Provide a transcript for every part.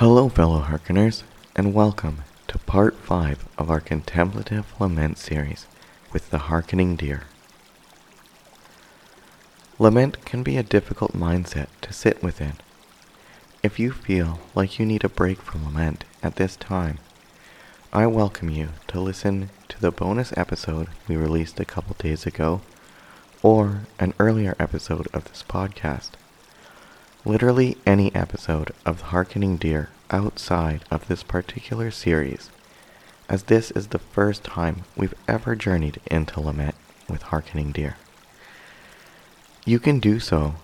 Hello, fellow hearkeners, and welcome to part 5 of our contemplative lament series with the hearkening deer. Lament can be a difficult mindset to sit within. If you feel like you need a break from lament at this time, I welcome you to listen to the bonus episode we released a couple days ago or an earlier episode of this podcast. Literally any episode of The Harkening Deer outside of this particular series, as this is the first time we've ever journeyed into lament with Harkening Deer. You can do so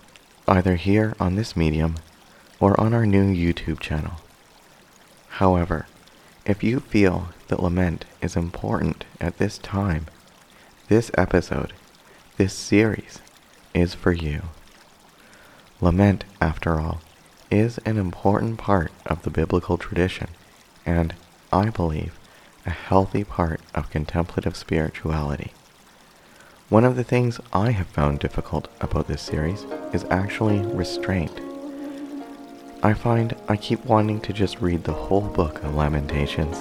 either here on this medium or on our new YouTube channel. However, if you feel that lament is important at this time, this episode, this series, is for you. Lament, after all, is an important part of the biblical tradition, and, I believe, a healthy part of contemplative spirituality. One of the things I have found difficult about this series is actually restraint. I find I keep wanting to just read the whole book of Lamentations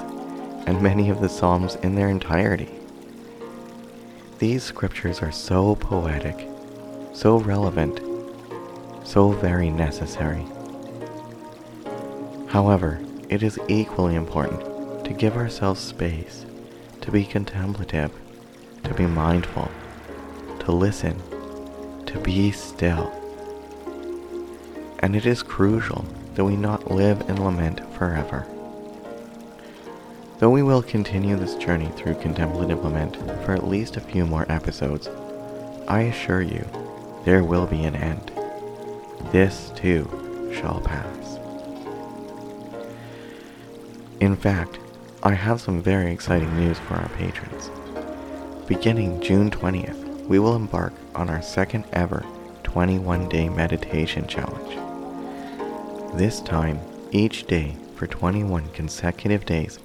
and many of the Psalms in their entirety. These scriptures are so poetic, so relevant, so very necessary. However, it is equally important to give ourselves space, to be contemplative, to be mindful, to listen, to be still. And it is crucial that we not live in lament forever. Though we will continue this journey through contemplative lament for at least a few more episodes, I assure you there will be an end. This too shall pass. In fact, I have some very exciting news for our patrons. Beginning June 20th, we will embark on our second ever 21 day meditation challenge. This time, each day for 21 consecutive days,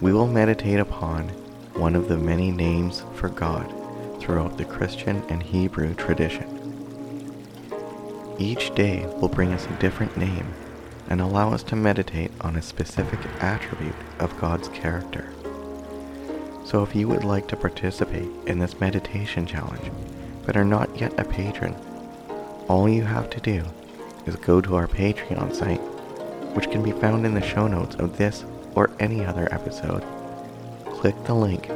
we will meditate upon one of the many names for God throughout the Christian and Hebrew tradition. Each day will bring us a different name and allow us to meditate on a specific attribute of God's character. So if you would like to participate in this meditation challenge but are not yet a patron, all you have to do is go to our Patreon site, which can be found in the show notes of this or any other episode. Click the link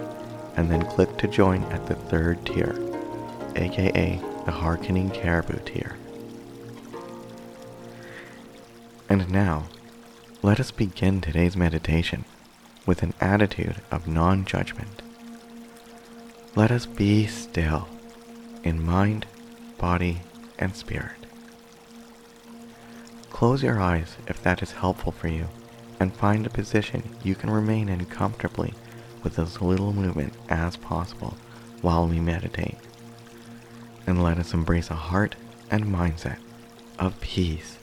and then click to join at the third tier, aka the Harkening Caribou tier. And now, let us begin today's meditation with an attitude of non judgment. Let us be still in mind, body, and spirit. Close your eyes if that is helpful for you, and find a position you can remain in comfortably with as little movement as possible while we meditate. And let us embrace a heart and mindset of peace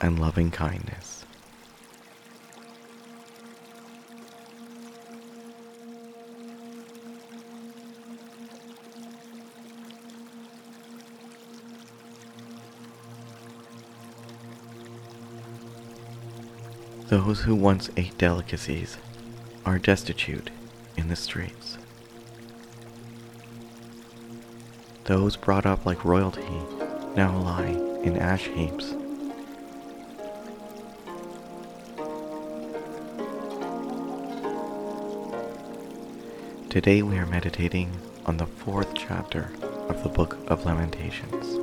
and loving kindness. Those who once ate delicacies are destitute in the streets. Those brought up like royalty now lie in ash heaps. Today we are meditating on the fourth chapter of the Book of Lamentations.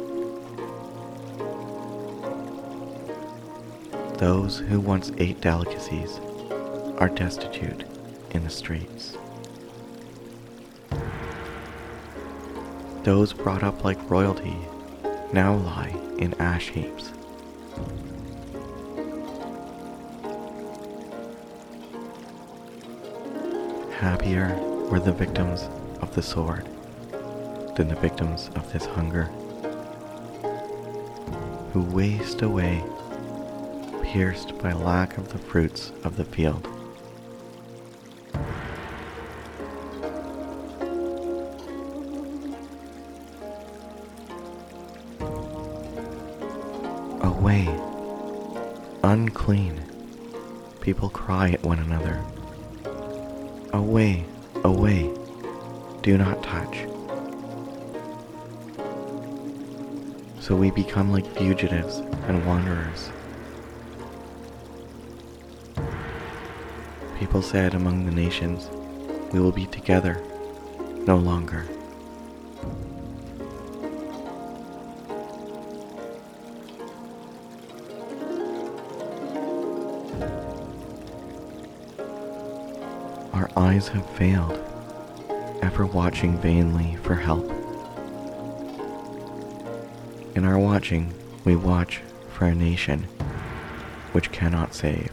Those who once ate delicacies are destitute in the streets. Those brought up like royalty now lie in ash heaps. Happier were the victims of the sword than the victims of this hunger, who waste away, pierced by lack of the fruits of the field. Away, unclean people cry at one another. Away, away, do not touch. So we become like fugitives and wanderers. People said among the nations, we will be together no longer. Eyes have failed, ever watching vainly for help. In our watching, we watch for a nation which cannot save.